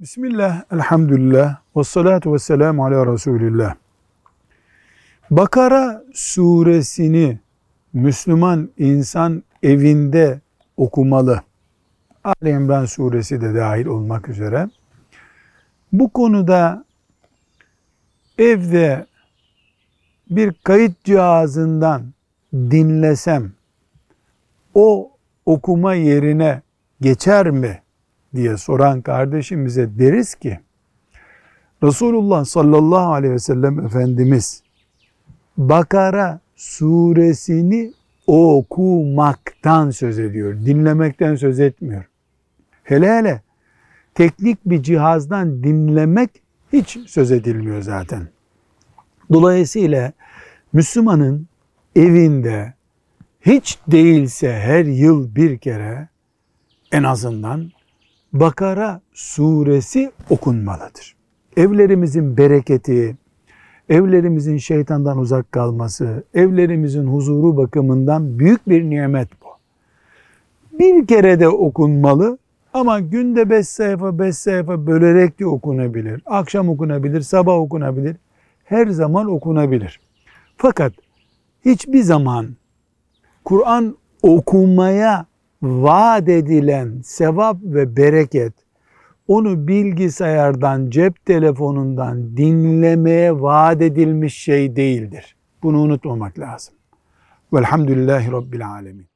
Bismillah, elhamdülillah, ve salatu ve selamu ala Resulillah. Bakara suresini Müslüman insan evinde okumalı. Ali İmran suresi de dahil olmak üzere. Bu konuda evde bir kayıt cihazından dinlesem o okuma yerine geçer mi diye soran kardeşimize deriz ki Resulullah sallallahu aleyhi ve sellem Efendimiz Bakara suresini okumaktan söz ediyor. Dinlemekten söz etmiyor. Hele hele teknik bir cihazdan dinlemek hiç söz edilmiyor zaten. Dolayısıyla Müslümanın evinde hiç değilse her yıl bir kere en azından Bakara suresi okunmalıdır. Evlerimizin bereketi, evlerimizin şeytandan uzak kalması, evlerimizin huzuru bakımından büyük bir nimet bu. Bir kere de okunmalı ama günde beş sayfa beş sayfa bölerek de okunabilir. Akşam okunabilir, sabah okunabilir. Her zaman okunabilir. Fakat hiçbir zaman Kur'an okumaya vaat edilen sevap ve bereket onu bilgisayardan, cep telefonundan dinlemeye vaat edilmiş şey değildir. Bunu unutmamak lazım. Velhamdülillahi Rabbil Alemin.